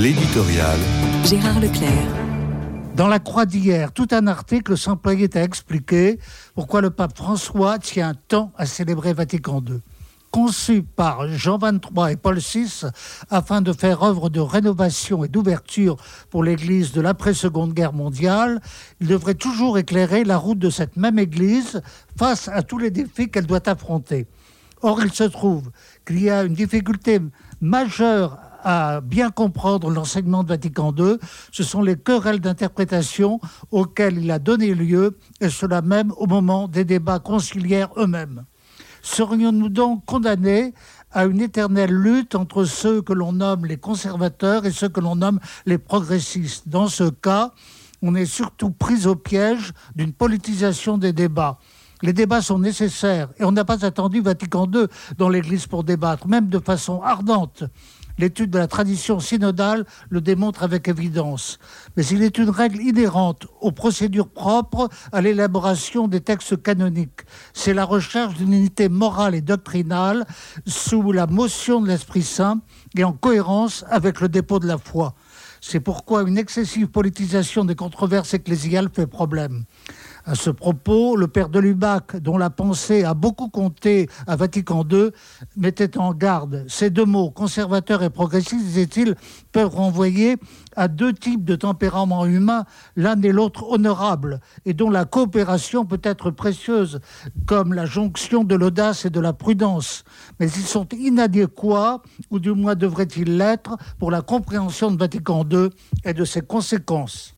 L'éditorial. Gérard Leclerc. Dans la Croix d'hier, tout un article s'employait à expliquer pourquoi le pape François tient tant à célébrer Vatican II. Conçu par Jean XXIII et Paul VI afin de faire œuvre de rénovation et d'ouverture pour l'Église de l'après-seconde guerre mondiale, il devrait toujours éclairer la route de cette même Église face à tous les défis qu'elle doit affronter. Or, il se trouve qu'il y a une difficulté majeure à bien comprendre l'enseignement de Vatican II, ce sont les querelles d'interprétation auxquelles il a donné lieu, et cela même au moment des débats conciliaires eux-mêmes. Serions-nous donc condamnés à une éternelle lutte entre ceux que l'on nomme les conservateurs et ceux que l'on nomme les progressistes? Dans ce cas, on est surtout pris au piège d'une politisation des débats. Les débats sont nécessaires et on n'a pas attendu Vatican II dans l'Église pour débattre, même de façon ardente. L'étude de la tradition synodale le démontre avec évidence. Mais il est une règle inhérente aux procédures propres à l'élaboration des textes canoniques. C'est la recherche d'une unité morale et doctrinale sous la motion de l'Esprit Saint et en cohérence avec le dépôt de la foi. C'est pourquoi une excessive politisation des controverses ecclésiales fait problème. À ce propos, le père de Lubac, dont la pensée a beaucoup compté à Vatican II, mettait en garde. Ces deux mots, conservateur et progressiste, disait-il, peuvent renvoyer à deux types de tempéraments humains, l'un et l'autre honorables, et dont la coopération peut être précieuse, comme la jonction de l'audace et de la prudence. Mais ils sont inadéquats, ou du moins devraient-ils l'être, pour la compréhension de Vatican II et de ses conséquences.